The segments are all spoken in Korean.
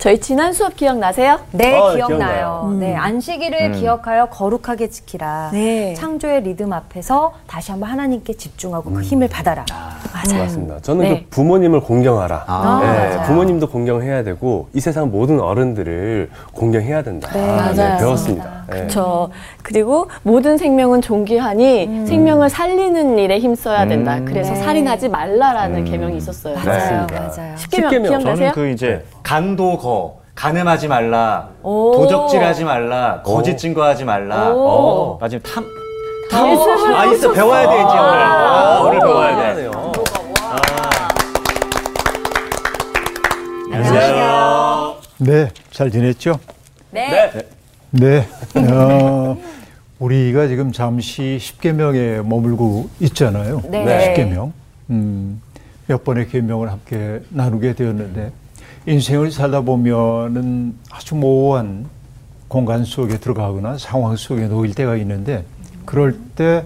저희 지난 수업 기억나세요? 네, 어, 기억나요. 기억나요. 네, 안식일을 음. 기억하여 거룩하게 지키라. 네. 창조의 리듬 앞에서 다시 한번 하나님께 집중하고 그 힘을 받아라. 맞아요. 맞습니다. 저는 네. 그 부모님을 공경하라. 아, 네. 부모님도 공경해야 되고 이 세상 모든 어른들을 공경해야 된다. 네, 맞아요. 배웠습니다. 네. 그렇죠. 그리고 모든 생명은 존귀하니 생명을 살리는 일에 힘써야 된다. 음. 그래서 네. 살인하지 말라라는 음. 계명이 있었어요. 맞아요. 맞아요. 십계명. 기억나세요? 저는 그 이제 간도거 간음하지 말라 오. 도적질하지 말라 거짓 증거하지 말라 오. 어, 마지막 탐 예습을 아, 있어 배워야 돼 이제 오늘. 아, 오늘 배워야 돼. 안녕하세요. 네, 잘 지냈죠? 네. 네. 어, 우리가 지금 잠시 십계명에 머물고 있잖아요. 네. 십계명. 음, 몇 번의 계명을 함께 나누게 되었는데 인생을 살다 보면은 아주 모호한 공간 속에 들어가거나 상황 속에 놓일 때가 있는데 그럴 때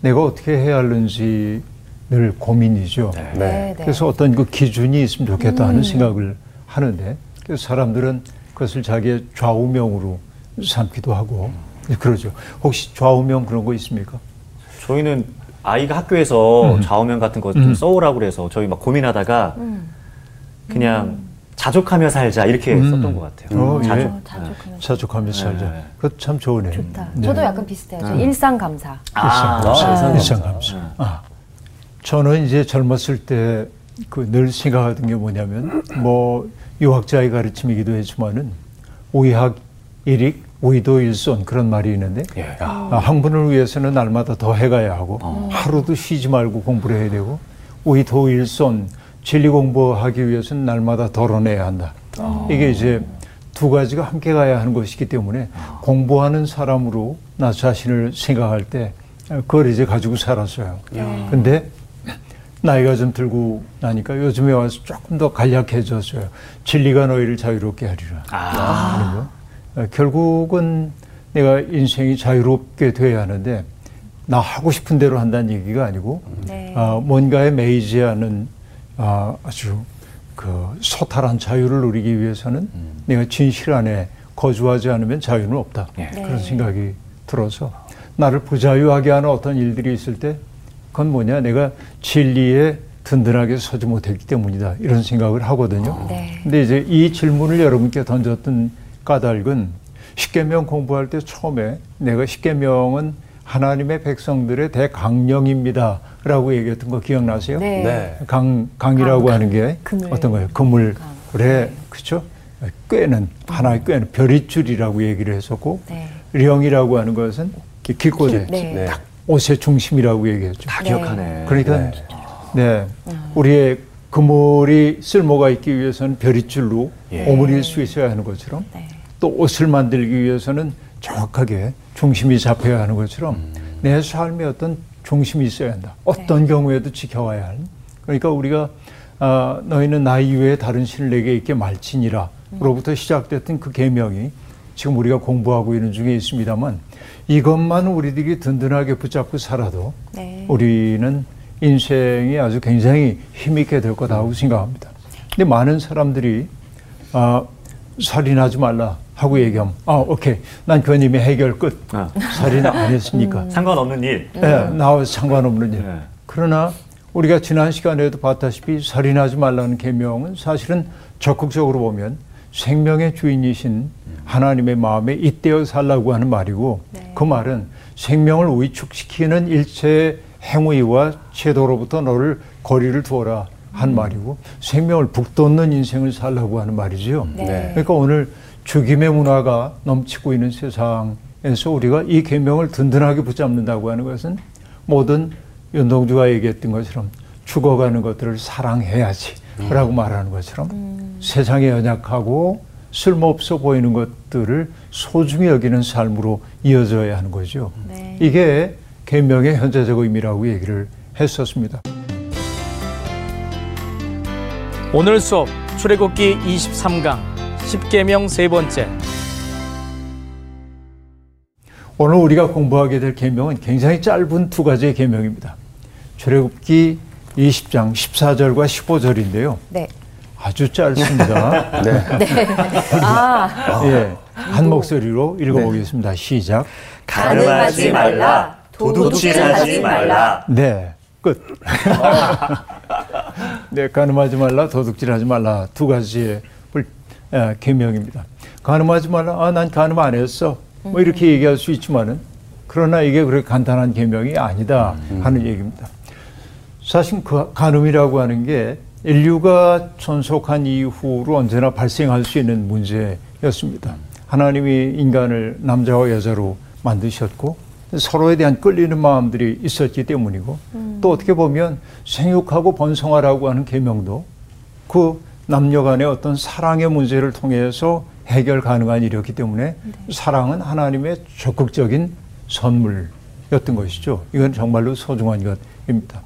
내가 어떻게 해야 하는지 늘 고민이죠. 네. 네, 네. 그래서 어떤 그 기준이 있으면 좋겠다 하는 생각을 하는데 그래서 사람들은 그것을 자기의 좌우명으로 삼기도 하고 그러죠. 혹시 좌우명 그런 거 있습니까? 저희는 아이가 학교에서 음. 좌우명 같은 거좀 음. 써오라고 그래서 저희 막 고민하다가 음. 그냥 자족하며 살자 이렇게 음. 썼던 것 같아요. 어, 예. 자족. 어, 자족하면 자족하며 살자. 네. 그것 참 좋으네요. 좋다. 네. 저도 약간 비슷해요. 저 일상 감사. 아, 일상 감사. 아, 일상 감사. 아. 저는 이제 젊었을 때 그 늘 생각하던 게 뭐냐면 뭐 유학자의 가르침이기도 했지만은 오이학 일익 오이도 일손 그런 말이 있는데 예. 아, 학문을 위해서는 날마다 더 해가야 하고 하루도 쉬지 말고 공부를 해야 되고 오이도 일손 진리 공부하기 위해서는 날마다 덜어내야 한다. 이게 이제 두 가지가 함께 가야 하는 것이기 때문에 공부하는 사람으로 나 자신을 생각할 때 그걸 이제 가지고 살았어요. 근데 나이가 좀 들고 나니까 요즘에 와서 조금 더 간략해졌어요. 진리가 너희를 자유롭게 하리라. 거. 어, 결국은 내가 인생이 자유롭게 돼야 하는데 나 하고 싶은 대로 한다는 얘기가 아니고 네. 아, 뭔가에 매이지 않은 아, 아주 그 소탈한 자유를 누리기 위해서는 내가 진실 안에 거주하지 않으면 자유는 없다. 예. 네. 그런 생각이 들어서 나를 부자유하게 하는 어떤 일들이 있을 때 그건 뭐냐 내가 진리에 든든하게 서지 못했기 때문이다 이런 생각을 하거든요. 네. 근데 이제 이 질문을 여러분께 던졌던 까닭은 십계명 공부할 때 처음에 내가 십계명은 하나님의 백성들의 대강령입니다 라고 얘기했던 거 기억나세요? 네. 네. 강 강이라고 강, 하는 게 그물. 어떤 거예요? 그물에 네. 그렇죠? 꾀는 하나의 꾀는 별이줄이라고 얘기를 했었고 네. 령이라고 하는 것은 기- 길고제 네. 네. 옷의 중심이라고 얘기했죠. 다 네. 기억하네. 그러니까 네. 네. 우리의 그물이 쓸모가 있기 위해서는 별이줄로 예. 오므릴 수 있어야 하는 것처럼 네. 또 옷을 만들기 위해서는 정확하게 중심이 잡혀야 하는 것처럼 내 삶에 어떤 중심이 있어야 한다. 어떤 경우에도 지켜와야 하는. 그러니까 우리가 아, 너희는 나 이외에 다른 신을 내게 있게 말지니라. 로부터 시작됐던 그 계명이 지금 우리가 공부하고 있는 중에 있습니다만 이것만 우리들이 든든하게 붙잡고 살아도 네. 우리는 인생이 아주 굉장히 힘있게 될 거다고 생각합니다. 근데 많은 사람들이 아, 살인하지 말라 하고 얘기하면 아 오케이 난 이미 해결 끝 아. 살인 안 했으니까 상관없는 일. 예, 나와 상관없는 일. 네. 그러나 우리가 지난 시간에도 봤다시피 살인하지 말라는 계명은 사실은 적극적으로 보면 생명의 주인이신 하나님의 마음에 잇대어 살라고 하는 말이고 네. 그 말은 생명을 위축시키는 일체의 행위와 제도로부터 너를 거리를 두어라 한 말이고 생명을 북돋는 인생을 살라고 하는 말이지요. 네. 그러니까 오늘 죽임의 문화가 넘치고 있는 세상에서 우리가 이 계명을 든든하게 붙잡는다고 하는 것은 모든 윤동주가 얘기했던 것처럼 죽어가는 것들을 사랑해야지 라고 말하는 것처럼 세상에 연약하고 쓸모없어 보이는 것들을 소중히 여기는 삶으로 이어져야 하는 거죠. 네. 이게 계명의 현재적 의미라고 얘기를 했었습니다. 오늘 수업 출애굽기 23강 10계명 세 번째 오늘 우리가 공부하게 될 계명은 굉장히 짧은 두 가지의 계명입니다. 출애굽기 20장 14절과 15절인데요. 네. 아주 짧습니다. 네. 아, 예, 한 목소리로 읽어보겠습니다. 시작. 가늠하지 말라. 도둑질하지 말라. 네, 끝. 네, 가늠하지 말라, 도둑질하지 말라 두 가지의 계명입니다. 가늠하지 말라, 아, 난 가늠 안 했어. 뭐 이렇게 얘기할 수 있지만은 그러나 이게 그렇게 간단한 계명이 아니다 하는 얘기입니다. 사실 그 간음이라고 하는 게 인류가 존속한 이후로 언제나 발생할 수 있는 문제였습니다. 하나님이 인간을 남자와 여자로 만드셨고 서로에 대한 끌리는 마음들이 있었기 때문이고 또 어떻게 보면 생육하고 번성하라고 하는 계명도 그 남녀 간의 어떤 사랑의 문제를 통해서 해결 가능한 일이었기 때문에 사랑은 하나님의 적극적인 선물이었던 것이죠. 이건 정말로 소중한 것입니다.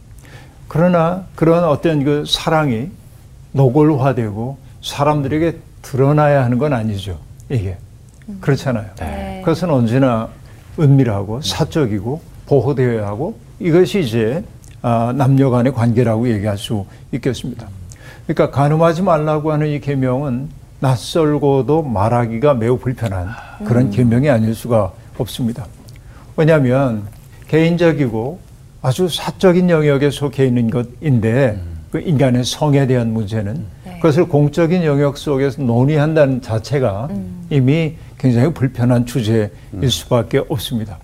그러나 그런 어떤 그 사랑이 노골화되고 사람들에게 드러나야 하는 건 아니죠. 이게 그렇잖아요. 네. 그것은 언제나 은밀하고 사적이고 보호되어야 하고 이것이 이제 아, 남녀 간의 관계라고 얘기할 수 있겠습니다. 그러니까 간음하지 말라고 하는 이 계명은 낯설고도 말하기가 매우 불편한 그런 계명이 아닐 수가 없습니다. 왜냐하면 개인적이고 아주 사적인 영역에 속해 있는 것인데 그 인간의 성에 대한 문제는 네. 그것을 공적인 영역 속에서 논의한다는 자체가 이미 굉장히 불편한 주제일 수밖에 없습니다.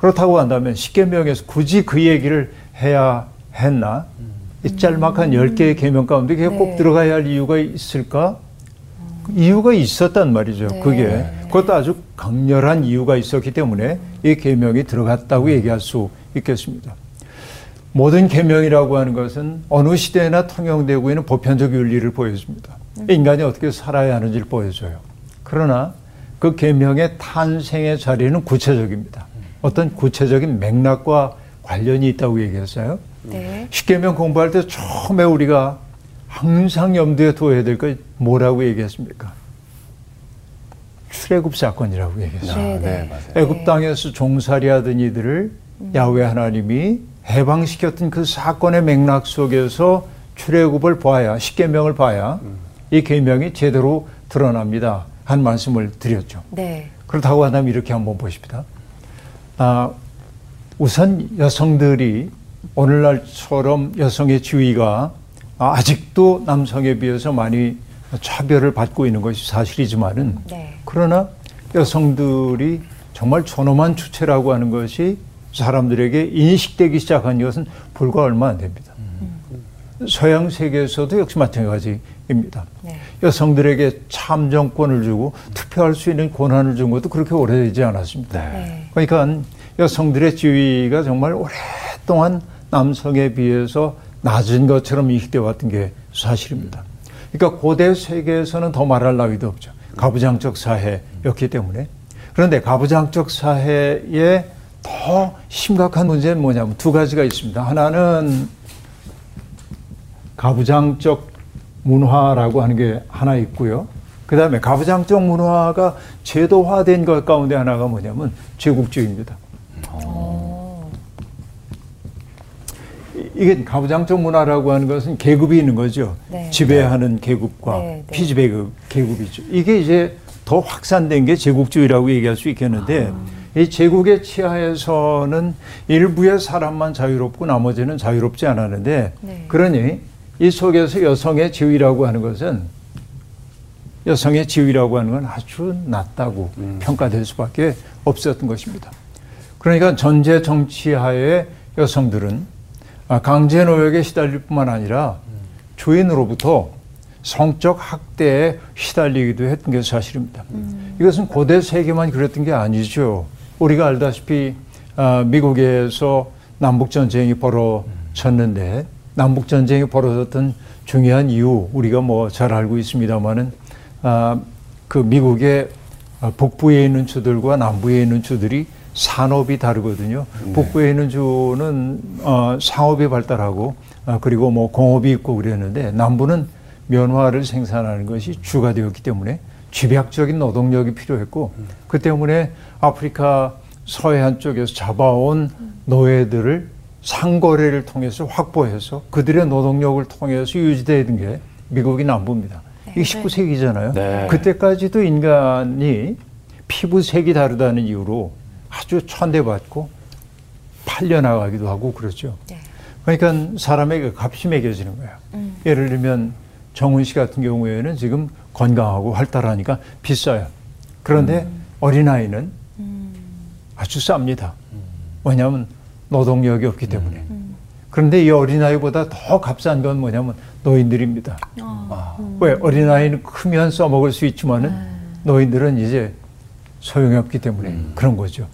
그렇다고 한다면 십계명에서 굳이 그 얘기를 해야 했나? 이 짤막한 열 10개의 계명 가운데 그게 꼭 네. 들어가야 할 이유가 있을까? 이유가 있었단 말이죠. 네. 그게 그것도 아주 강렬한 이유가 있었기 때문에 이 계명이 들어갔다고 얘기할 수 있겠습니다. 모든 계명이라고 하는 것은 어느 시대나 통용되고 있는 보편적 윤리를 보여줍니다. 인간이 어떻게 살아야 하는지를 보여줘요. 그러나 그 계명의 탄생의 자리는 구체적입니다. 어떤 구체적인 맥락과 관련이 있다고 얘기했어요. 네. 십계명 공부할 때 처음에 우리가 항상 염두에 둬야 될것 뭐라고 얘기했습니까? 출애굽 사건이라고 얘기했어요. 네, 네, 네. 맞아요. 애굽 땅에서 종살이하던 이들을 야훼 하나님이 해방시켰던 그 사건의 맥락 속에서 출애굽을 봐야 십계명을 봐야 이 계명이 제대로 드러납니다. 한 말씀을 드렸죠. 네. 그렇다고 한다면 이렇게 한번 보십시다. 아, 우선 여성들이 오늘날처럼 여성의 지위가 아직도 남성에 비해서 많이 차별을 받고 있는 것이 사실이지만은 네. 그러나 여성들이 정말 존엄한 주체라고 하는 것이 사람들에게 인식되기 시작한 것은 불과 얼마 안 됩니다. 서양 세계에서도 역시 마찬가지입니다. 네. 여성들에게 참정권을 주고 투표할 수 있는 권한을 준 것도 그렇게 오래되지 않았습니다. 네. 그러니까 여성들의 지위가 정말 오 랫동안 남성에 비해서 낮은 것처럼 인식되어 왔던 게 사실입니다. 그러니까 고대 세계에서는 더 말할 나위도 없죠. 가부장적 사회였기 때문에. 그런데 가부장적 사회에 더 심각한 문제는 뭐냐면 두 가지가 있습니다. 하나는 가부장적 문화라고 하는 게 하나 있고요. 그 다음에 가부장적 문화가 제도화된 것 가운데 하나가 뭐냐면 제국주의입니다. 이- 이게 가부장적 문화라고 하는 것은 계급이 있는 거죠. 네. 지배하는 계급과 네, 네. 피지배급 계급이죠. 이게 이제 더 확산된 게 제국주의라고 얘기할 수 있겠는데 이 제국의 치하에서는 일부의 사람만 자유롭고 나머지는 자유롭지 않았는데 네. 그러니 이 속에서 여성의 지위라고 하는 것은 여성의 지위라고 하는 건 아주 낮다고 평가될 수밖에 없었던 것입니다. 그러니까 전제 정치하에 여성들은 아, 강제 노역에 시달릴 뿐만 아니라 주인으로부터 성적 학대에 시달리기도 했던 게 사실입니다. 이것은 고대 세계만 그랬던 게 아니죠. 우리가 알다시피 아, 미국에서 남북 전쟁이 벌어졌는데 남북 전쟁이 벌어졌던 중요한 이유 우리가 뭐 잘 알고 있습니다만은 아, 그 미국의 아, 북부에 있는 주들과 남부에 있는 주들이 산업이 다르거든요. 북부에 있는 주는 어, 상업이 발달하고 아, 그리고 뭐 공업이 있고 그랬는데 남부는 면화를 생산하는 것이 주가 되었기 때문에 집약적인 노동력이 필요했고 그 때문에 아프리카 서해안 쪽에서 잡아온 노예들을 상거래를 통해서 확보해서 그들의 노동력을 통해서 유지되는 게 미국이 남부입니다. 이게 19세기잖아요. 네. 그때까지도 인간이 피부색이 다르다는 이유로 아주 천대받고 팔려나가기도 하고 그렇죠. 네. 그러니까 사람에게 값이 매겨지는 거예요. 예를 들면 정훈 씨 같은 경우에는 지금 건강하고 활달하니까 비싸요. 그런데 어린아이는 아주 쌉니다. 왜냐하면 노동력이 없기 때문에. 그런데 이 어린아이보다 더 값싼 건 뭐냐면 노인들입니다. 아, 왜? 어린아이는 크면 써먹을 수 있지만은 노인들은 이제 소용이 없기 때문에 그런 거죠.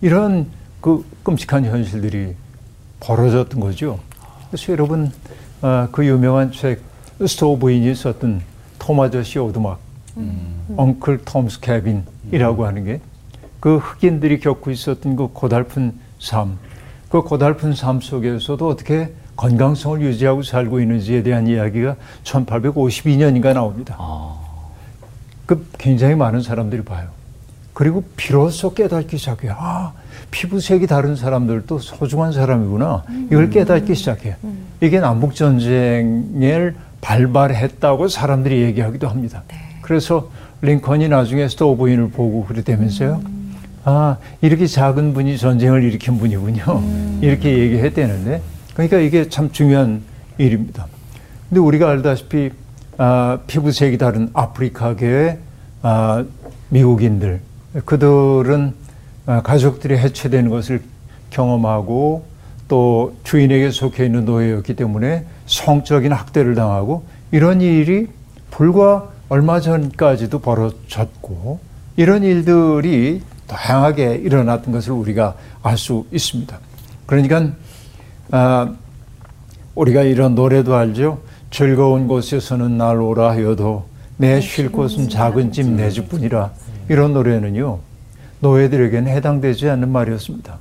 이런 그 끔찍한 현실들이 벌어졌던 거죠. 그래서 여러분 아, 그 유명한 책 스토우 부인이 썼던 톰 아저씨 오두막 Uncle Tom's Cabin이라고 하는 게 그 흑인들이 겪고 있었던 그 고달픈 삶, 그 고달픈 삶 속에서도 어떻게 건강성을 유지하고 살고 있는지에 대한 이야기가 1852년인가 나옵니다. 그 굉장히 많은 사람들이 봐요. 그리고 비로소 깨닫기 시작해요. 아, 피부색이 다른 사람들도 소중한 사람이구나. 이걸 깨닫기 시작해요. 이게 남북전쟁을 발발했다고 사람들이 얘기하기도 합니다. 그래서 링컨이 나중에 스토우 부인을 보고 그랬다면서요. 아, 이렇게 작은 분이 전쟁을 일으킨 분이군요. 이렇게 얘기했대는데, 그러니까 이게 참 중요한 일입니다. 근데 우리가 알다시피, 아, 피부색이 다른 아프리카계의 아, 미국인들, 그들은 아, 가족들이 해체되는 것을 경험하고 또 주인에게 속해 있는 노예였기 때문에 성적인 학대를 당하고 이런 일이 불과 얼마 전까지도 벌어졌고 이런 일들이 다양하게 일어났던 것을 우리가 알 수 있습니다. 그러니까 아, 우리가 이런 노래도 알죠. 즐거운 곳에서는 날 오라 하여도 내 쉴 곳은 작은 집 내 집뿐이라 이런 노래는요 노예들에게는 해당되지 않는 말이었습니다.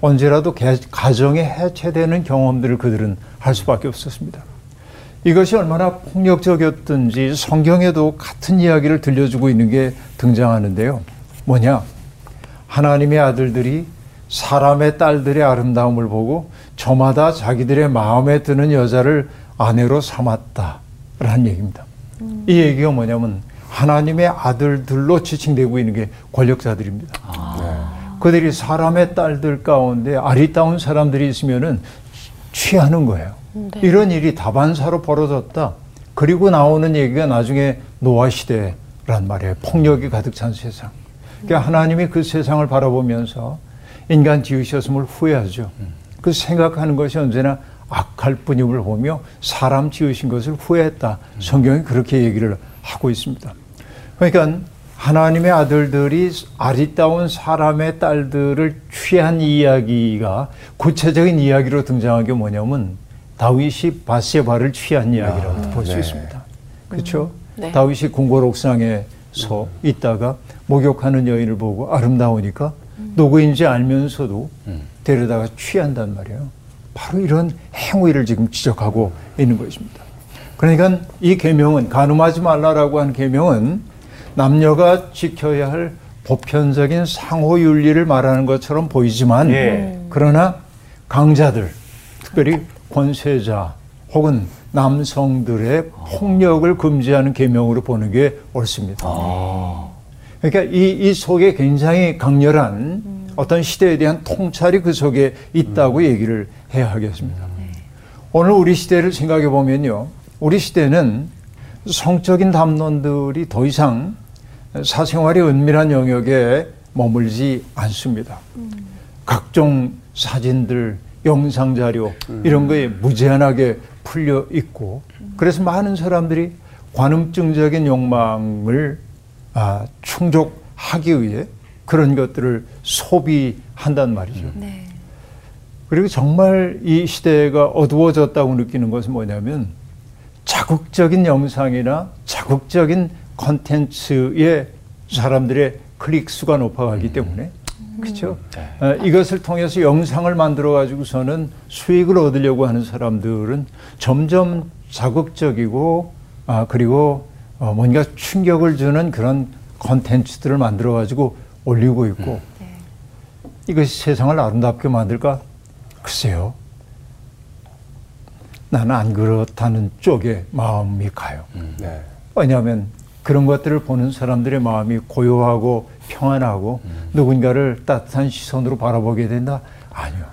언제라도 개- 가정에 해체되는 경험들을 그들은 할 수밖에 없었습니다. 이것이 얼마나 폭력적이었든지 성경에도 같은 이야기를 들려주고 있는 게 등장하는데요. 뭐냐? 하나님의 아들들이 사람의 딸들의 아름다움을 보고 저마다 자기들의 마음에 드는 여자를 아내로 삼았다라는 얘기입니다. 이 얘기가 뭐냐면 하나님의 아들들로 지칭되고 있는 게 권력자들입니다. 그들이 사람의 딸들 가운데 아리따운 사람들이 있으면은 취하는 거예요. 이런 일이 다반사로 벌어졌다. 그리고 나오는 얘기가 나중에 노아 시대란 말이에요. 폭력이 가득 찬 세상. 그러니까 하나님이 그 세상을 바라보면서 인간 지으셨음을 후회하죠. 그 생각하는 것이 언제나 악할 뿐임을 보며 사람 지으신 것을 후회했다. 성경이 그렇게 얘기를 하고 있습니다. 그러니까 하나님의 아들들이 아리따운 사람의 딸들을 취한 이야기가 구체적인 이야기로 등장한 게 뭐냐면 다윗이 바세바를 취한 이야기라고 볼수 네. 있습니다. 그렇죠? 네. 다윗이 궁궐 옥상에서 있다가 목욕하는 여인을 보고 아름다우니까 누구인지 알면서도 데려다가 취한단 말이에요. 바로 이런 행위를 지금 지적하고 있는 것입니다. 그러니까 이 계명은 간음하지 말라라고 한 계명은 남녀가 지켜야 할 보편적인 상호 윤리를 말하는 것처럼 보이지만 예. 그러나 강자들 특별히 권세자 혹은 남성들의 폭력을 금지하는 계명으로 보는 게 옳습니다. 그러니까 이, 이 속에 굉장히 강렬한 어떤 시대에 대한 통찰이 그 속에 있다고 얘기를 해야 하겠습니다. 오늘 우리 시대를 생각해 보면요. 우리 시대는 성적인 담론들이 더 이상 사생활의 은밀한 영역에 머물지 않습니다. 각종 사진들, 영상 자료 이런 거에 무제한하게 풀려 있고 그래서 많은 사람들이 관음증적인 욕망을 아, 충족하기 위해 그런 것들을 소비한단 말이죠. 네. 그리고 정말 이 시대가 어두워졌다고 느끼는 것은 뭐냐면 자극적인 영상이나 자극적인 컨텐츠에 사람들의 클릭 수가 높아가기 때문에 그렇죠. 어, 이것을 통해서 영상을 만들어 가지고서는 수익을 얻으려고 하는 사람들은 점점 자극적이고 아 그리고 어, 뭔가 충격을 주는 그런 컨텐츠들을 만들어 가지고 올리고 있고 이것이 세상을 아름답게 만들까? 글쎄요. 나는 안 그렇다는 쪽에 마음이 가요. 네. 왜냐하면 그런 것들을 보는 사람들의 마음이 고요하고 평안하고 누군가를 따뜻한 시선으로 바라보게 된다? 아니요.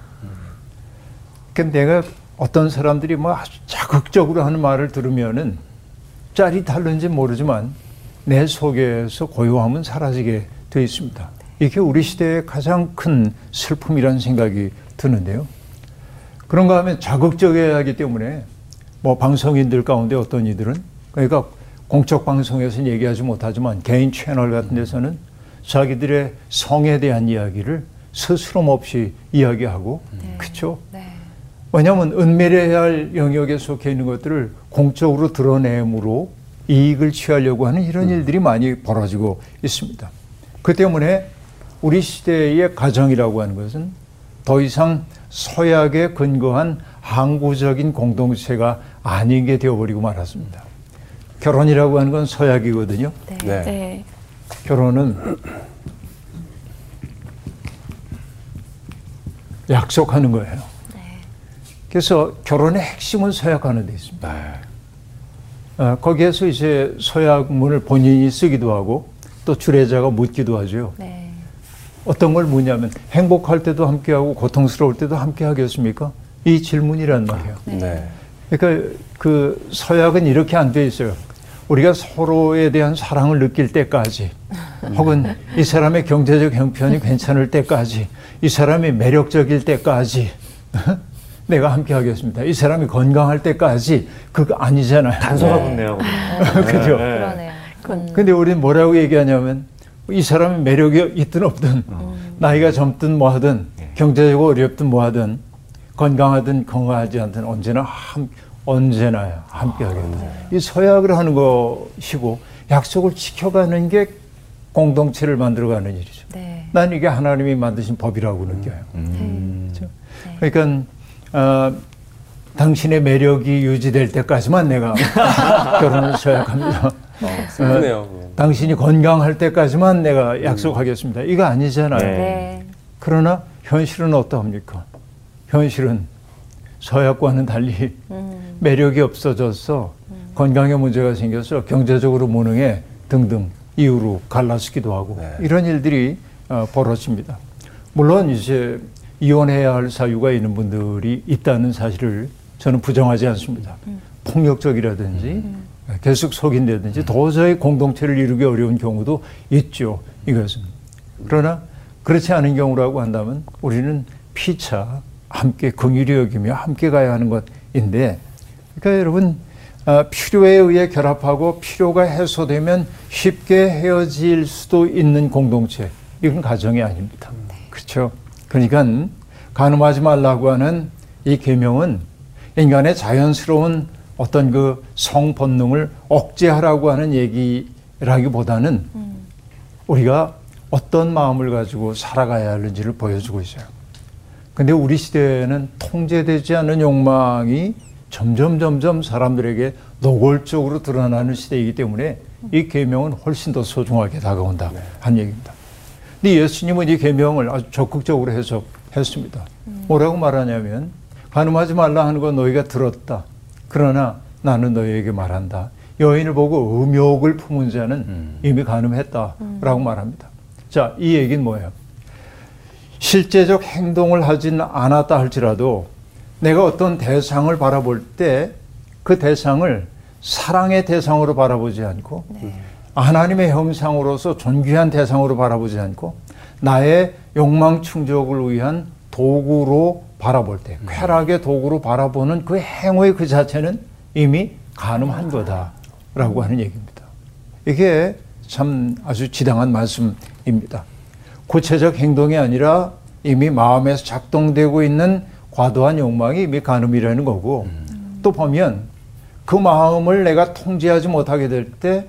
그러니까 내가 어떤 사람들이 뭐 아주 자극적으로 하는 말을 들으면은 짜릿할는지 모르지만 내 속에서 고요함은 사라지게 돼 있습니다. 이게 우리 시대의 가장 큰 슬픔이라는 생각이 드는데요. 그런가 하면 자극적이어야 하기 때문에 뭐 방송인들 가운데 어떤 이들은 그러니까 공적 방송에서는 얘기하지 못하지만 개인 채널 같은 데서는 자기들의 성에 대한 이야기를 스스럼 없이 이야기하고 그렇죠. 네. 왜냐하면 은밀해야 할 영역에 속해 있는 것들을 공적으로 드러내므로 이익을 취하려고 하는 이런 일들이 많이 벌어지고 있습니다. 그 때문에 우리 시대의 가정이라고 하는 것은 더 이상 서약에 근거한 항구적인 공동체가 아닌 게 되어버리고 말았습니다. 결혼이라고 하는 건 서약이거든요. 네. 네. 네. 결혼은 약속하는 거예요. 그래서 결혼의 핵심은 서약하는 데 있습니다. 네. 아, 거기에서 이제 서약문을 본인이 쓰기도 하고 또 주례자가 묻기도 하죠. 네. 어떤 걸 묻냐면 행복할 때도 함께하고 고통스러울 때도 함께 하겠습니까? 이 질문이란 말이에요. 네. 그러니까 그 서약은 이렇게 안 돼 있어요. 우리가 서로에 대한 사랑을 느낄 때까지, 혹은 이 사람의 경제적 형편이 괜찮을 때까지, 이 사람이 매력적일 때까지, 내가 함께 하겠습니다. 이 사람이 건강할 때까지, 그거 아니잖아요. 단서가 붙네요. 그죠? 그러네요. 근데 우리는 뭐라고 얘기하냐면, 이 사람이 매력이 있든 없든, 나이가 젊든 뭐 하든, 경제적으로 어렵든 뭐 하든, 건강하든 건강하지 않든 언제나 함, 언제나 함께 하겠다. 이 서약을 하는 것이고 약속을 지켜가는 게 공동체를 만들어가는 일이죠. 네. 난 이게 하나님이 만드신 법이라고 느껴요. 음. 그렇죠? 그러니까 어, 당신의 매력이 유지될 때까지만 내가 결혼을 서약합니다. 어, 슬프네요. 당신이 건강할 때까지만 내가 약속하겠습니다. 이거 아니잖아요. 네. 네. 그러나 현실은 어떠합니까? 현실은 서약과는 달리 음. 매력이 없어져서 건강에 문제가 생겨서 경제적으로 무능해 등등 이유로 갈라지기도 하고 네. 이런 일들이 어, 벌어집니다. 물론 이제 이혼해야 할 사유가 있는 분들이 있다는 사실을 저는 부정하지 않습니다. 폭력적이라든지 계속 속인다든지 도저히 공동체를 이루기 어려운 경우도 있죠. 이것은. 그러나 그렇지 않은 경우라고 한다면 우리는 피차 함께 긍휼히 여기며 함께 가야 하는 것인데 그러니까 여러분 아, 필요에 의해 결합하고 필요가 해소되면 쉽게 헤어질 수도 있는 공동체 이건 가정이 아닙니다. 그렇죠? 그러니까 간음하지 말라고 하는 이 계명은 인간의 자연스러운 어떤 그 성 본능을 억제하라고 하는 얘기라기보다는 우리가 어떤 마음을 가지고 살아가야 하는지를 보여주고 있어요. 근데 우리 시대에는 통제되지 않은 욕망이 점점 점점 사람들에게 노골적으로 드러나는 시대이기 때문에 이 계명은 훨씬 더 소중하게 다가온다 한 얘기입니다. 근데 예수님은 이 계명을 아주 적극적으로 해석했습니다. 뭐라고 말하냐면 간음하지 말라 하는 건 너희가 들었다. 그러나 나는 너희에게 말한다. 여인을 보고 음욕을 품은 자는 이미 간음했다라고 말합니다. 자, 이 얘기는 뭐예요? 실제적 행동을 하진 않았다 할지라도 내가 어떤 대상을 바라볼 때 그 대상을 사랑의 대상으로 바라보지 않고 하나님의 형상으로서 존귀한 대상으로 바라보지 않고 나의 욕망 충족을 위한 도구로 바라볼 때 쾌락의 도구로 바라보는 그 행위 그 자체는 이미 가늠한 거다라고 하는 얘기입니다. 이게 참 아주 지당한 말씀입니다. 구체적 행동이 아니라 이미 마음에서 작동되고 있는 과도한 욕망이 이미 간음이라는 거고 또 보면 그 마음을 내가 통제하지 못하게 될 때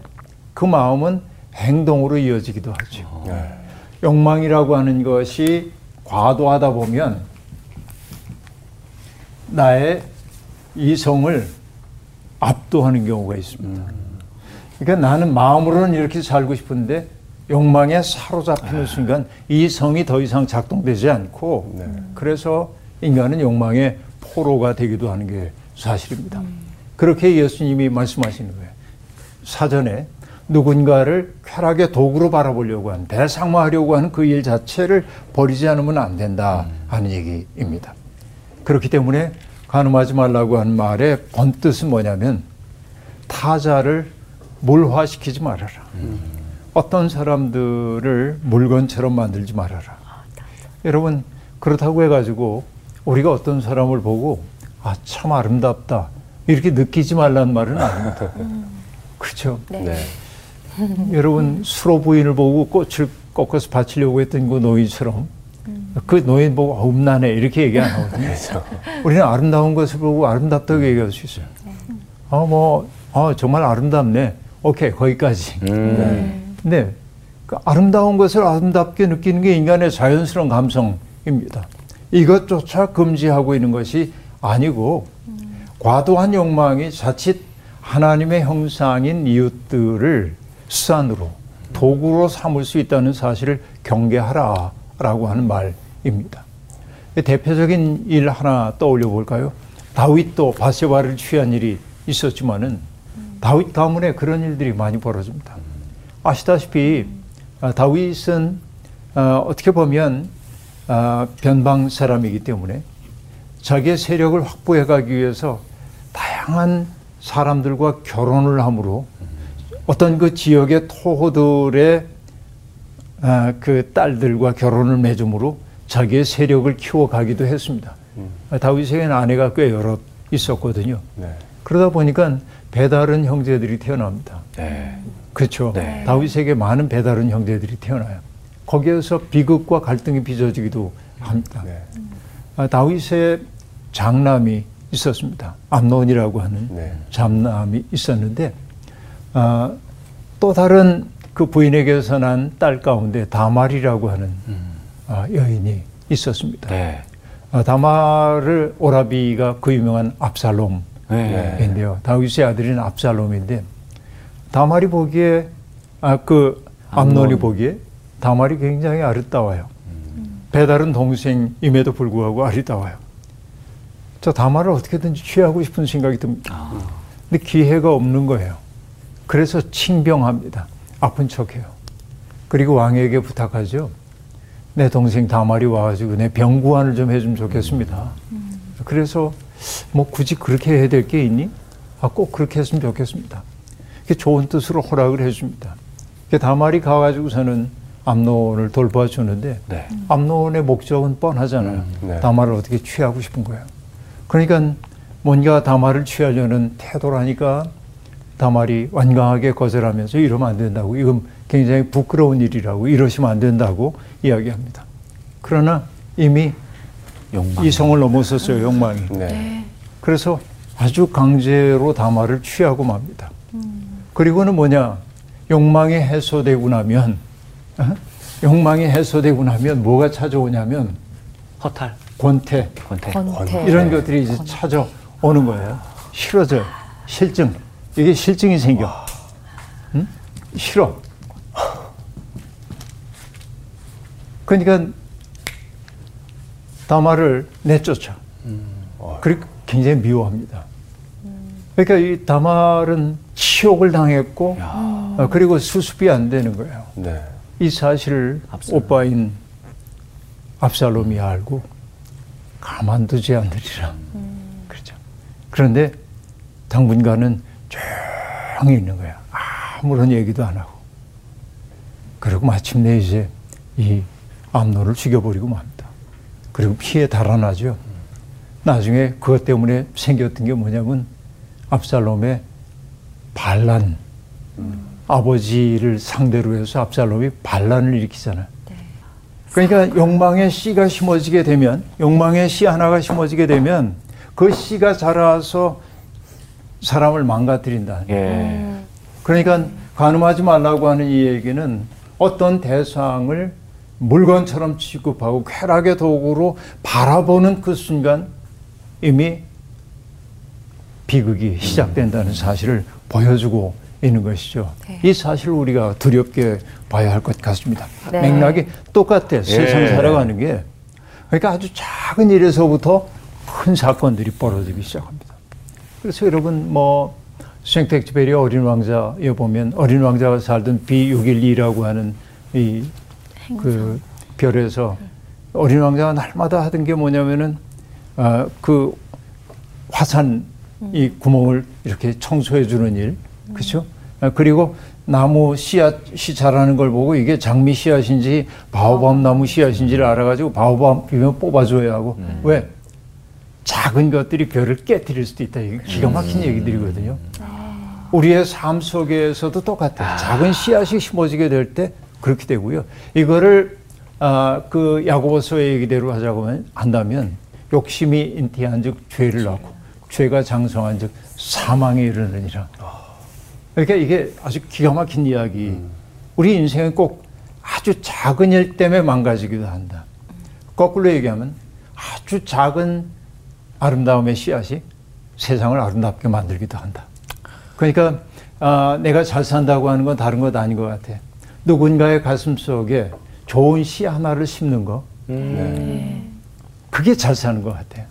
그 마음은 행동으로 이어지기도 하죠. 네. 욕망이라고 하는 것이 과도하다 보면 나의 이성을 압도하는 경우가 있습니다. 그러니까 나는 마음으로는 이렇게 살고 싶은데 욕망에 사로잡히는 순간 이성이 더 이상 작동되지 않고 그래서 인간은 욕망의 포로가 되기도 하는 게 사실입니다. 그렇게 예수님이 말씀하시는 거예요. 사전에 누군가를 쾌락의 도구로 바라보려고 하는 대상화하려고 하는 그 일 자체를 버리지 않으면 안 된다 하는 얘기입니다. 그렇기 때문에 가늠하지 말라고 하는 말의 본뜻은 뭐냐면 타자를 물화시키지 말아라. 어떤 사람들을 물건처럼 만들지 말아라. 여러분 그렇다고 해가지고 우리가 어떤 사람을 보고 아 참 아름답다 이렇게 느끼지 말라는 말은 아닙니다. 그렇죠. 네. 여러분 수로 부인을 보고 꽃을 꺾어서 바치려고 했던 그 노인처럼 그 노인 보고 어, 음란해 이렇게 얘기 안 하거든요. 우리는 아름다운 것을 보고 아름답다고 얘기할 수 있어요. 아뭐 아, 정말 아름답네. 오케이 거기까지. 음. 네. 그 아름다운 것을 아름답게 느끼는 게 인간의 자연스러운 감성입니다. 이것조차 금지하고 있는 것이 아니고 과도한 욕망이 자칫 하나님의 형상인 이웃들을 수단으로 도구로 삼을 수 있다는 사실을 경계하라라고 하는 말입니다. 대표적인 일 하나 떠올려 볼까요? 다윗도 바세바를 취한 일이 있었지만은 다윗 가문에 그런 일들이 많이 벌어집니다. 아시다시피 아, 다윗은 어, 어떻게 보면 아, 변방 사람이기 때문에 자기의 세력을 확보해 가기 위해서 다양한 사람들과 결혼을 함으로 어떤 그 지역의 토호들의 아, 그 딸들과 결혼을 맺음으로 자기의 세력을 키워가기도 했습니다. 아, 다윗에게는 아내가 꽤 여러 있었거든요. 네. 그러다 보니까 배다른 형제들이 태어납니다. 네. 그렇죠. 네. 다윗에게 많은 배다른 형제들이 태어나요. 거기에서 비극과 갈등이 빚어지기도 합니다. 네. 아, 다윗의 장남이 있었습니다. 암논이라고 하는 네. 장남이 있었는데 아, 또 다른 그 부인에게서 난 딸 가운데 다말이라고 하는 아, 여인이 있었습니다. 네. 아, 다말을 오라비가 그 유명한 압살롬 네. 인데요. 다윗의 아들인 압살롬인데 다말이 보기에 아 그 암논이 보기에 다말이 굉장히 아름다워요. 배다른 동생임에도 불구하고 아름다워요. 저 다말을 어떻게든지 취하고 싶은 생각이 듭니다. 근데 기회가 없는 거예요. 그래서 칭병합니다. 아픈 척해요. 그리고 왕에게 부탁하죠. 내 동생 다말이 와가지고 내 병구안을 좀 해주면 좋겠습니다. 그래서 뭐 굳이 그렇게 해야 될 게 있니? 아, 꼭 그렇게 했으면 좋겠습니다. 좋은 뜻으로 허락을 해줍니다. 그 다말이 가가지고서는 암론을 돌봐 주는데 네. 암론의 목적은 뻔하잖아요. 음, 네. 다말을 어떻게 취하고 싶은 거예요. 그러니까 뭔가 다말을 취하려는 태도라니까 다말이 완강하게 거절하면서 이러면 안 된다고 이건 굉장히 부끄러운 일이라고 이러시면 안 된다고 이야기합니다. 그러나 이미 욕망. 이성을 넘어섰어요 욕망이. 네. 그래서 아주 강제로 다말을 취하고 맙니다. 그리고는 뭐냐 욕망이 해소되고 나면 어? 욕망이 해소되고 나면 뭐가 찾아오냐면 허탈. 권태 권태. 권태. 이런 것들이 이제 찾아오는 거예요. 싫어져 실증 이게 실증이 생겨. 응? 싫어. 그러니까 다마를 내쫓아. 그리고 굉장히 미워합니다. 그러니까 이 다말은 치욕을 당했고 어, 그리고 수습이 안 되는 거예요. 네. 이 사실을 압살롬. 오빠인 압살롬이 알고 가만두지 않으리라. 그렇죠. 그런데 당분간은 조용히 있는 거야. 아무런 얘기도 안 하고. 그리고 마침내 이제 이 암노를 죽여버리고 맙니다. 그리고 피해 달아나죠. 나중에 그것 때문에 생겼던 게 뭐냐면 압살롬의 반란. 아버지를 상대로 해서 압살롬이 반란을 일으키잖아요. 그러니까 욕망의 씨가 심어지게 되면 욕망의 씨 하나가 심어지게 되면 그 씨가 자라서 사람을 망가뜨린다. 예. 그러니까 가늠하지 말라고 하는 이 얘기는 어떤 대상을 물건처럼 취급하고 쾌락의 도구로 바라보는 그 순간 이미 비극이 시작된다는 사실을 보여주고 있는 것이죠. 네. 이 사실을 우리가 두렵게 봐야 할 것 같습니다. 네. 맥락이 똑같아. 세상 살아가는 게. 그러니까 아주 작은 일에서부터 큰 사건들이 벌어지기 시작합니다. 그래서 여러분 뭐 생텍쥐페리 어린 왕자에 보면 어린 왕자가 살던 B612라고 하는 이 그 별에서 어린 왕자가 날마다 하던 게 뭐냐면은 아, 그 화산 이 구멍을 이렇게 청소해 주는 일, 그렇죠? 아, 그리고 나무 씨앗이 자라는 걸 보고 이게 장미 씨앗인지 바오밤 나무 씨앗인지를 알아가지고 바오밤이면 뽑아줘야 하고 왜 작은 것들이 별을 깨뜨릴 수도 있다. 이게 기가 막힌 얘기들이거든요. 우리의 삶 속에서도 똑같아 요. 작은 씨앗이 심어지게 될 때 그렇게 되고요. 이거를 아, 그 야고보서의 얘기대로 하자고 한다면 욕심이 인티한즉 죄를 낳고 죄가 장성한즉 사망에 이르느니라. 그러니까 이게 아주 기가 막힌 이야기. 우리 인생은 꼭 아주 작은 일 때문에 망가지기도 한다. 거꾸로 얘기하면 아주 작은 아름다움의 씨앗이 세상을 아름답게 만들기도 한다. 그러니까 아, 내가 잘 산다고 하는 건 다른 것 아닌 것 같아. 누군가의 가슴 속에 좋은 씨 하나를 심는 거, 그게 잘 사는 것 같아요.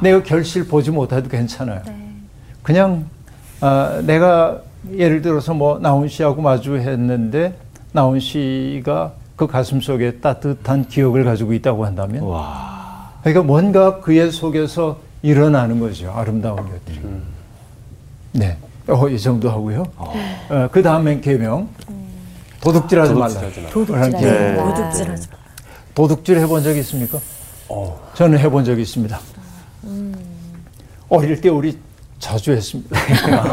내가 결실 보지 못해도 괜찮아요. 그냥 아, 내가 예를 들어서 뭐 나훈 씨하고 마주했는데 나훈 씨가 그 가슴 속에 따뜻한 기억을 가지고 있다고 한다면 그러니까 뭔가 그의 속에서 일어나는 거죠. 아름다운 것들이. 네. 어, 이 정도 하고요. 어, 그 다음엔 계명. 도둑질하지 말라. 도둑질하지 말라. 도둑질하지 네. 마. 도둑질하지 도둑질 해본 적 있습니까? 어, 저는 해본 적이 있습니다. 어릴 때 우리 자주 했습니다.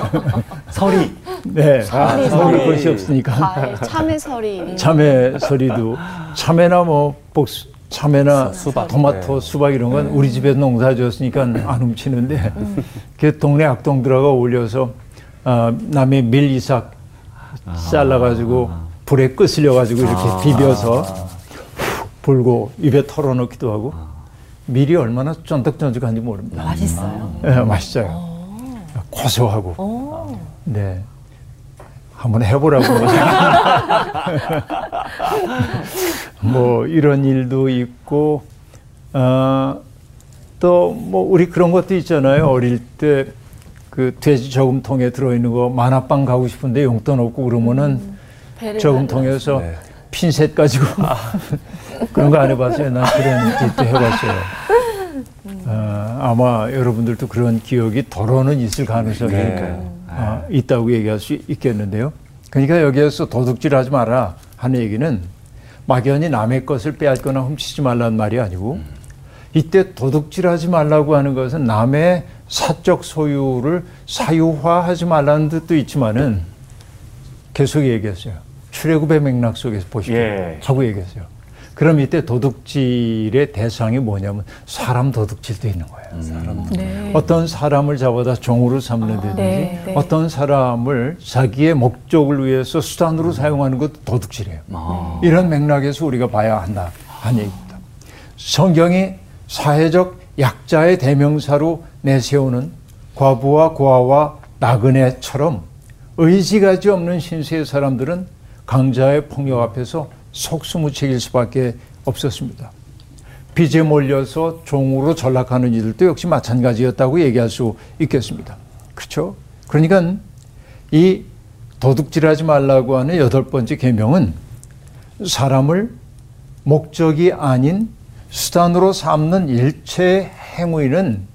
서리. 네. 아, 서리, 서울 서리. 것이 없으니까. 과일, 참외설이 참외 소리도 참외나 뭐 복수 참외나 수박. 토마토, 네. 수박 이런 건 우리 집에 농사 지었으니까 안 훔치는데 그 동네 악동들하고 어울려서 아, 남의 밀 이삭 잘라가지고 불에 끄슬려가지고 이렇게 비벼서 훅 불고 입에 털어넣기도 하고 밀이 얼마나 쫀득쫀득한지 모릅니다. 맛있어요. 예, 맛있어요. 고소하고. 네. 한번 해보라고. 뭐 이런 일도 있고, 어, 또뭐 우리 그런 것도 있잖아요. 어릴 때 그 돼지 저금통에 들어있는 거 만화방 가고 싶은데 용돈 없고 그러면은 배를 저금통에서 네. 핀셋 가지고 그런 거 안 해봤어요. 난 그런 짓도 해봤어요. 어, 아마 여러분들도 그런 기억이 덜어는 있을 가능성이 네. 어, 있다고 얘기할 수 있겠는데요. 그러니까 여기에서 도둑질하지 마라 하는 얘기는 막연히 남의 것을 빼앗거나 훔치지 말라는 말이 아니고 이때 도둑질하지 말라고 하는 것은 남의 사적 소유를 사유화하지 말라는 뜻도 있지만은 계속 얘기했어요. 출애굽의 맥락 속에서 보시고 예. 하고 얘기했어요. 그럼 이때 도둑질의 대상이 뭐냐면 사람 도둑질도 있는 거예요. 사람 네. 어떤 사람을 잡아다 종으로 삼는다든지 네, 네. 어떤 사람을 자기의 목적을 위해서 수단으로 사용하는 것도 도둑질이에요. 아. 이런 맥락에서 우리가 봐야 한다 하는 얘기입니다. 성경이 사회적 약자의 대명사로 내세우는 과부와 고아와 나그네처럼 의지가지 없는 신세의 사람들은 강자의 폭력 앞에서 속수무책일 수밖에 없었습니다. 빚에 몰려서 종으로 전락하는 이들도 역시 마찬가지였다고 얘기할 수 있겠습니다. 그렇죠? 그러니까 이 도둑질하지 말라고 하는 여덟 번째 계명은 사람을 목적이 아닌 수단으로 삼는 일체 행위는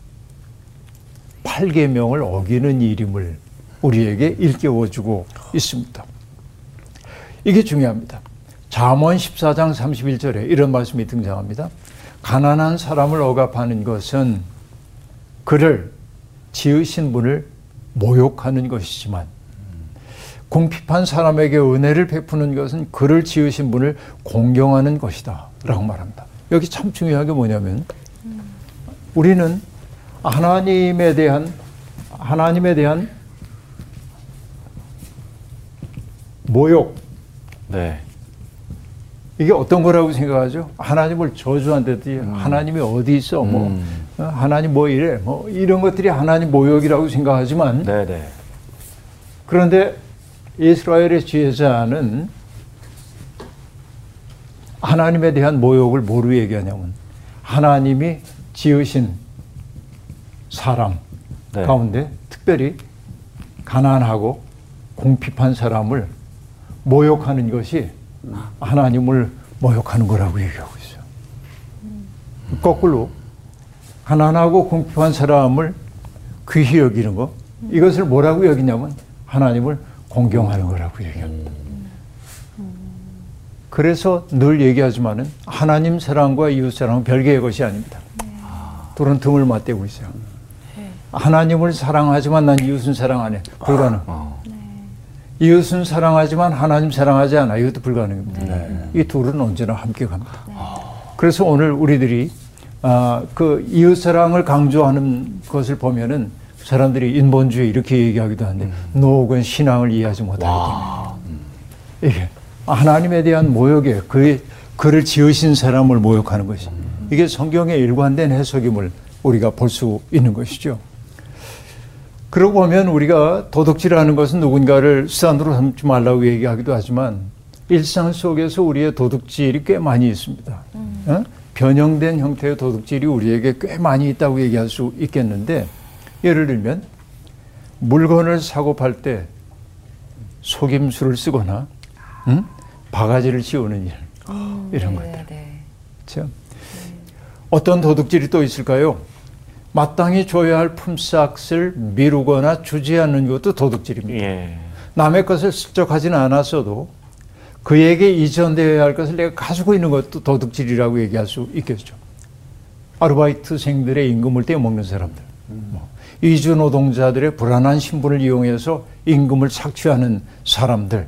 팔계명을 어기는 일임을 우리에게 일깨워주고 있습니다. 이게 중요합니다. 잠언 14장 31절에 이런 말씀이 등장합니다. 가난한 사람을 억압하는 것은 그를 지으신 분을 모욕하는 것이지만 궁핍한 사람에게 은혜를 베푸는 것은 그를 지으신 분을 공경하는 것이다. 라고 말합니다. 여기 참 중요한 게 뭐냐면 우리는 하나님에 대한 하나님에 대한 모욕 네. 이게 어떤 거라고 생각하죠? 하나님을 저주한다든지 하나님이 어디 있어? 뭐 음. 어, 하나님 뭐 이래? 뭐 이런 것들이 하나님 모욕이라고 생각하지만 네, 네. 그런데 이스라엘의 지혜자는 하나님에 대한 모욕을 뭐로 얘기하냐면 하나님이 지으신 사람 네. 가운데 특별히 가난하고 공핍한 사람을 모욕하는 것이 하나님을 모욕하는 거라고 얘기하고 있어요. 거꾸로 가난하고 공핍한 사람을 귀히 여기는 거 이것을 뭐라고 여기냐면 하나님을 공경하는 거라고 얘기합니다. 그래서 늘 얘기하지만은 하나님 사랑과 이웃 사랑은 별개의 것이 아닙니다. 둘은 등을 맞대고 있어요. 하나님을 사랑하지만 난 이웃은 사랑 안 해. 불가능. 이웃은 사랑하지만 하나님 사랑하지 않아. 이것도 불가능입니다. 이 둘은 언제나 함께 갑니다. 그래서 오늘 우리들이 아, 그 이웃 사랑을 강조하는 것을 보면은 사람들이 인본주의 이렇게 얘기하기도 한데 노옥은 신앙을 이해하지 못하기 때문에. 이게 하나님에 대한 모욕에 그의 그를 지으신 사람을 모욕하는 것이 이게 성경의 일관된 해석임을 우리가 볼 수 있는 것이죠. 그러고 보면 우리가 도둑질하는 것은 누군가를 수단으로 삼지 말라고 얘기하기도 하지만 일상 속에서 우리의 도둑질이 꽤 많이 있습니다. 어? 변형된 형태의 도둑질이 우리에게 꽤 많이 있다고 얘기할 수 있겠는데 예를 들면 물건을 사고 팔 때 속임수를 쓰거나 응? 바가지를 씌우는 일 이런 것들. 네, 네. 그렇죠? 어떤 도둑질이 또 있을까요? 마땅히 줘야 할 품삯을 미루거나 주지 않는 것도 도둑질입니다. 예. 남의 것을 슬쩍 하지는 않았어도 그에게 이전되어야 할 것을 내가 가지고 있는 것도 도둑질이라고 얘기할 수 있겠죠. 아르바이트생들의 임금을 떼먹는 사람들, 뭐, 이주 노동자들의 불안한 신분을 이용해서 임금을 착취하는 사람들,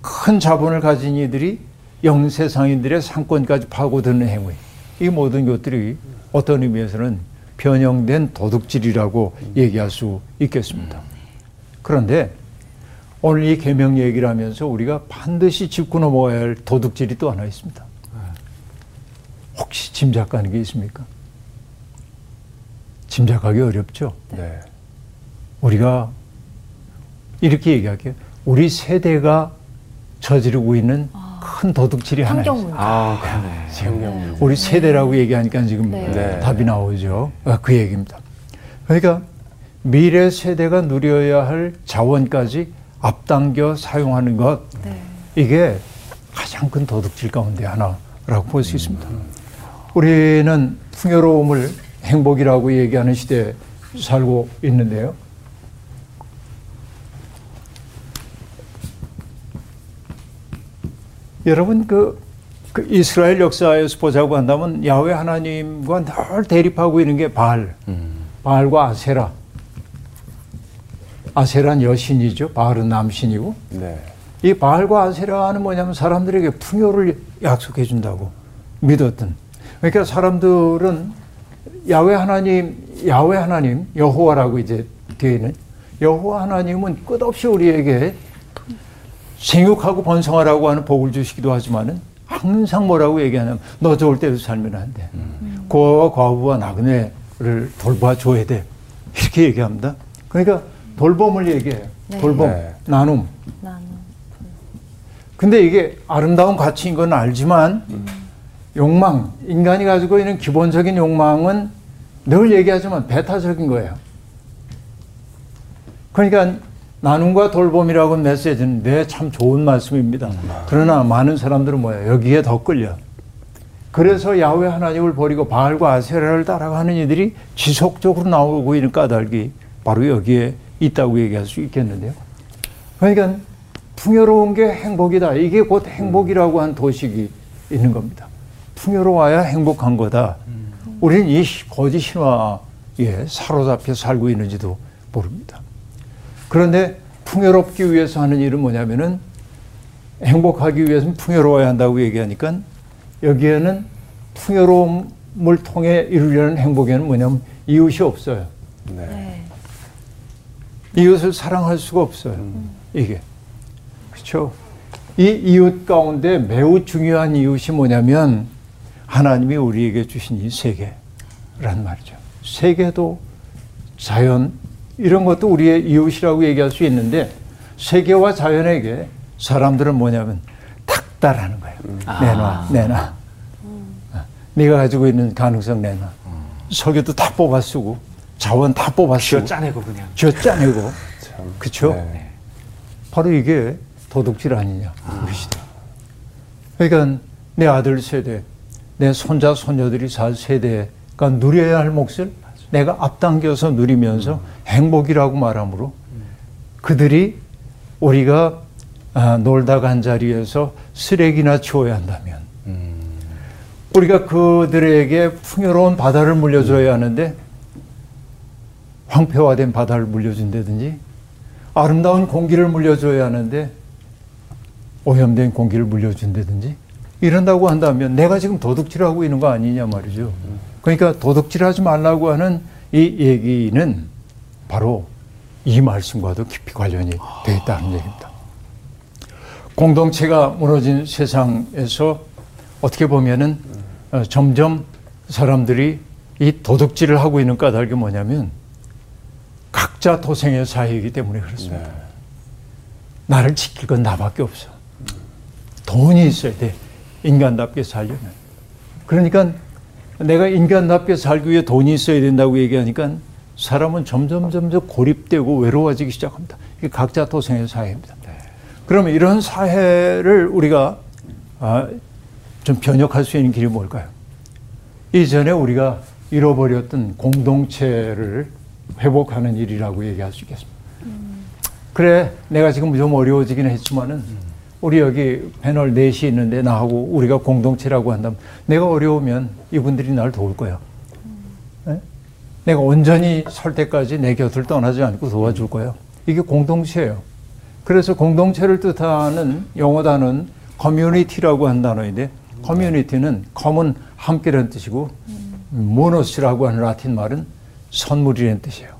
큰 자본을 가진 이들이 영세상인들의 상권까지 파고드는 행위, 이 모든 것들이 어떤 의미에서는 변형된 도둑질이라고 얘기할 수 있겠습니다. 그런데 오늘 이 계명 얘기를 하면서 우리가 반드시 짚고 넘어가야 할 도둑질이 또 하나 있습니다. 혹시 짐작가는 게 있습니까? 짐작하기 어렵죠. 네. 우리가 이렇게 얘기할게요. 우리 세대가 저지르고 있는 큰 도둑질이 하나 있어요. 아, 그러네. 생명. 우리 세대라고 얘기하니까 지금 네. 네. 답이 나오죠. 아, 그 얘기입니다. 그러니까 미래 세대가 누려야 할 자원까지 앞당겨 사용하는 것 네. 이게 가장 큰 도둑질 가운데 하나라고 볼 수 있습니다. 우리는 풍요로움을 행복이라고 얘기하는 시대에 살고 있는데요. 여러분 그, 그 이스라엘 역사에서 보자고 한다면 야훼 하나님과 늘 대립하고 있는 게 바알, 바알과 아세라. 아세라는 여신이죠. 바알은 남신이고 네. 이 바알과 아세라는 뭐냐면 사람들에게 풍요를 약속해 준다고 믿었던. 그러니까 사람들은 야훼 하나님, 야훼 하나님, 여호와라고 이제 뒤에는 여호와 하나님은 끝없이 우리에게 생육하고 번성하라고 하는 복을 주시기도 하지만은 항상 뭐라고 얘기하냐면 너 좋을 때도 살면 안 돼. 고아와 과부와 나그네를 돌봐 줘야 돼. 이렇게 얘기합니다. 그러니까 돌봄을 얘기해요. 네. 돌봄, 네. 나눔. 나는 근데 이게 아름다운 가치인 건 알지만 욕망, 인간이 가지고 있는 기본적인 욕망은 늘 얘기하지만 배타적인 거예요. 그러니까 나눔과 돌봄이라고 메시지는 네, 참 좋은 말씀입니다. 그러나 많은 사람들은 뭐예요? 여기에 더 끌려. 그래서 야훼 하나님을 버리고 바알과 아세라를 따라가는 이들이 지속적으로 나오고 있는 까닭이 바로 여기에 있다고 얘기할 수 있겠는데요. 그러니까 풍요로운 게 행복이다. 이게 곧 행복이라고 한 도식이 있는 겁니다. 풍요로워야 행복한 거다. 우리는 이 거짓 신화에 사로잡혀 살고 있는지도 모릅니다. 그런데 풍요롭기 위해서 하는 일은 뭐냐면은 행복하기 위해서는 풍요로워야 한다고 얘기하니까 여기에는 풍요로움을 통해 이루려는 행복에는 뭐냐면 이웃이 없어요. 네. 네. 이웃을 사랑할 수가 없어요. 이게. 그렇죠? 이 이웃 가운데 매우 중요한 이웃이 뭐냐면 하나님이 우리에게 주신 이 세계란 말이죠. 세계도 자연 이런 것도 우리의 이웃이라고 얘기할 수 있는데 세계와 자연에게 사람들은 뭐냐면 닥달하는 거예요. 내놔, 내놔. 어, 네가 가지고 있는 가능성 내놔. 석유도 다 뽑아 쓰고 자원 다 뽑았어. 쥐어 짜내고 그냥. 쥐어 짜내고. 참. 그쵸? 네. 바로 이게 도둑질 아니냐, 우리 시대. 그러니까 내 아들 세대, 내 손자, 손녀들이 살 세대가 누려야 할 몫을 내가 앞당겨서 누리면서 행복이라고 말하므로 그들이 우리가 아, 놀다 간 자리에서 쓰레기나 치워야 한다면 우리가 그들에게 풍요로운 바다를 물려줘야 하는데 황폐화된 바다를 물려준다든지 아름다운 공기를 물려줘야 하는데 오염된 공기를 물려준다든지 이런다고 한다면 내가 지금 도둑질하고 있는 거 아니냐 말이죠. 그러니까 도둑질하지 말라고 하는 이 얘기는 바로 이 말씀과도 깊이 관련이 되어 있다는 얘기입니다. 공동체가 무너진 세상에서 어떻게 보면은 어, 점점 사람들이 이 도둑질을 하고 있는 까닭이 뭐냐면 각자 도생의 사회이기 때문에 그렇습니다. 나를 지킬 건 나밖에 없어. 돈이 있어야 돼. 인간답게 살려면. 그러니까 내가 인간답게 살기 위해 돈이 있어야 된다고 얘기하니까 사람은 점점 점점 고립되고 외로워지기 시작합니다. 이게 각자 도생의 사회입니다. 그러면 이런 사회를 우리가 아, 좀 변혁할 수 있는 길이 뭘까요? 이전에 우리가 잃어버렸던 공동체를 회복하는 일이라고 얘기할 수 있겠습니다. 그래, 내가 지금 좀 어려워지긴 했지만은 우리 여기 패널 넷이 있는데 나하고 우리가 공동체라고 한다면 내가 어려우면 이분들이 날 도울 거야. 네? 내가 온전히 설 때까지 내 곁을 떠나지 않고 도와줄 거야. 이게 공동체예요. 그래서 공동체를 뜻하는 영어 단어는 community라고 한 단어인데 community는 common 함께라는 뜻이고 munus라고 하는 라틴 말은 선물이라는 뜻이에요.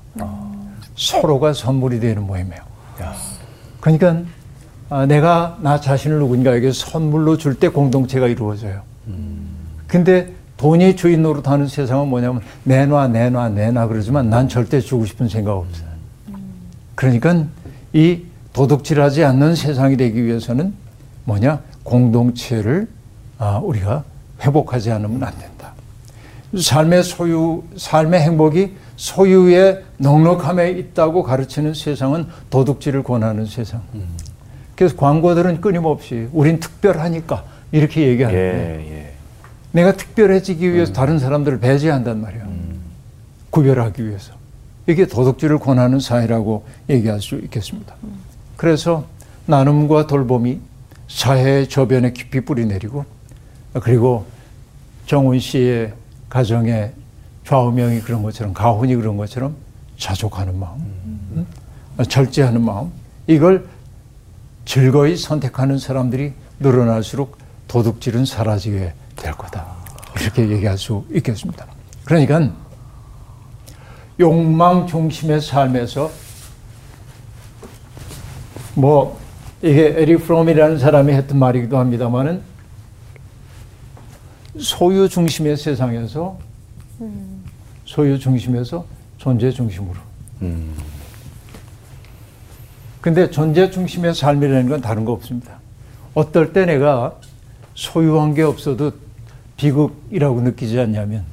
서로가 선물이 되는 모임이에요. 그러니까 아, 내가 나 자신을 누군가에게 선물로 줄 때 공동체가 이루어져요. 근데 돈이 주인 노릇하는 세상은 뭐냐면 내놔 내놔 내놔 그러지만 난 절대 주고 싶은 생각 없어요. 그러니까 이 도둑질하지 않는 세상이 되기 위해서는 뭐냐 공동체를 아, 우리가 회복하지 않으면 안 된다. 삶의 소유, 삶의 행복이 소유의 넉넉함에 있다고 가르치는 세상은 도둑질을 권하는 세상. 그래서 광고들은 끊임없이 우린 특별하니까 이렇게 얘기하는데 예, 예. 내가 특별해지기 위해서 다른 사람들을 배제한단 말이야. 구별하기 위해서. 이게 도덕질을 권하는 사회라고 얘기할 수 있겠습니다. 그래서 나눔과 돌봄이 사회의 저변에 깊이 뿌리 내리고 그리고 정훈 씨의 가정의 좌우명이 그런 것처럼 가훈이 그런 것처럼 자족하는 마음, 음? 절제하는 마음 이걸 즐거이 선택하는 사람들이 늘어날수록 도둑질은 사라지게 될 거다. 이렇게 얘기할 수 있겠습니다. 그러니까 욕망 중심의 삶에서 뭐 이게 에리 프롬이라는 사람이 했던 말이기도 합니다만은 소유 중심의 세상에서 소유 중심에서 존재 중심으로. 근데 존재 중심의 삶이라는 건 다른 거 없습니다. 어떨 때 내가 소유한 게 없어도 비극이라고 느끼지 않냐면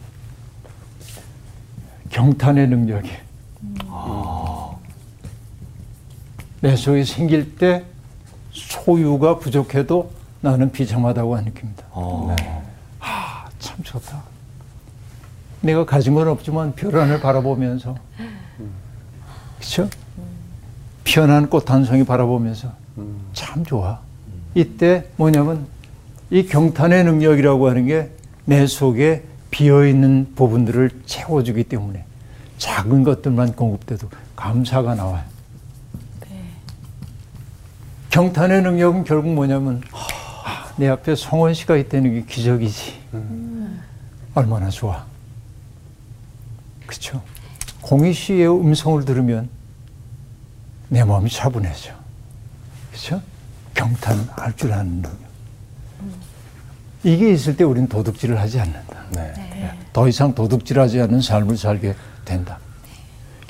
경탄의 능력이 내 속에 생길 때 소유가 부족해도 나는 비참하다고 느낍니다. 아, 참 좋다. 내가 가진 건 없지만 별 하늘 바라보면서 그렇죠? 피어난 꽃 한 송이 바라보면서 참 좋아. 이때 뭐냐면 이 경탄의 능력이라고 하는 게 내 속에 비어 있는 부분들을 채워주기 때문에 작은 것들만 공급돼도 감사가 나와요. 경탄의 능력은 결국 뭐냐면 아, 내 앞에 성원 씨가 있다는 게 기적이지. 얼마나 좋아. 그렇죠. 공희 씨의 음성을 들으면 내 마음이 차분해져. 그렇죠? 경탄 할 줄 아는 능력. 이게 있을 때 우리는 도둑질을 하지 않는다. 네. 더 이상 도둑질하지 않는 삶을 살게 된다.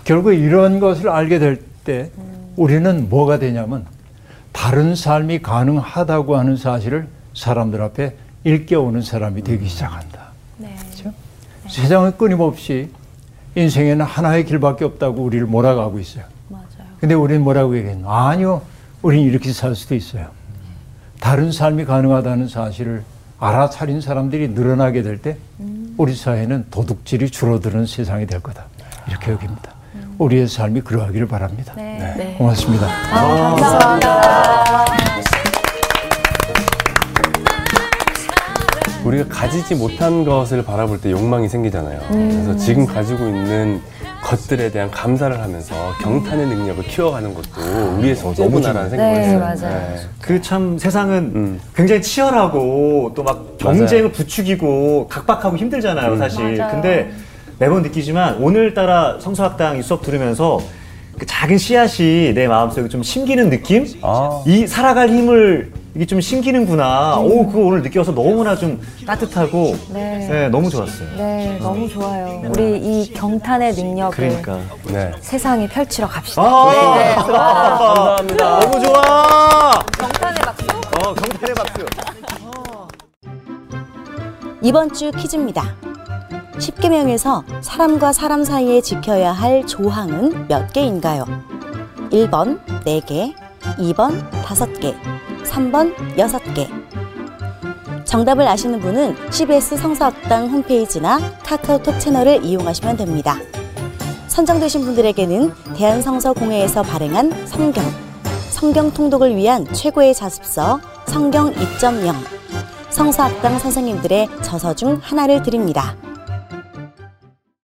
결국 이런 것을 알게 될 때 우리는 뭐가 되냐면 다른 삶이 가능하다고 하는 사실을 사람들 앞에 일깨우는 사람이 되기 시작한다. 네. 그렇죠? 세상은 끊임없이 인생에는 하나의 길밖에 없다고 우리를 몰아가고 있어요. 맞아요. 근데 우리는 뭐라고 얘기했나? 아니요. 우리는 이렇게 살 수도 있어요. 다른 삶이 가능하다는 사실을 알아차린 사람들이 늘어나게 될 때 우리 사회는 도둑질이 줄어드는 세상이 될 거다. 이렇게 여깁니다. 우리의 삶이 그러하기를 바랍니다. 네. 네. 고맙습니다. 우리가 가지지 못한 것을 바라볼 때 욕망이 생기잖아요. 그래서 지금 가지고 있는 것들에 대한 감사를 하면서 경탄의 능력을 키워가는 것도 우리의 숙제구나라는 생각을 네, 했어요. 맞아요. 그 참 세상은 음. 굉장히 치열하고 또 막 경쟁을 부추기고 각박하고 힘들잖아요, 사실. 맞아요. 근데 매번 느끼지만 오늘따라 성서학당 이 수업 들으면서 그 작은 씨앗이 내 마음속에 좀 심기는 느낌? 아. 이 살아갈 힘을 이게 좀 심기는구나. 오, 그거 오늘 느껴서 너무나 좀 따뜻하고 네. 네, 너무 좋았어요. 네, 너무 좋아요. 우리 이 경탄의 능력을 그러니까. 네. 세상에 펼치러 갑시다. 아, 감사합니다. 너무 좋아. 경탄의 박수. 어, 경탄의 박수. 이번 주 퀴즈입니다. 10계명에서 사람과 사람 사이에 지켜야 할 조항은 몇 개인가요? 1번 4개, 2번 5개, 3번 6개. 정답을 아시는 분은 CBS 성서학당 홈페이지나 카카오톡 채널을 이용하시면 됩니다. 선정되신 분들에게는 대한성서공회에서 발행한 성경, 성경 통독을 위한 최고의 자습서 성경 2.0, 성서학당 선생님들의 저서 중 하나를 드립니다.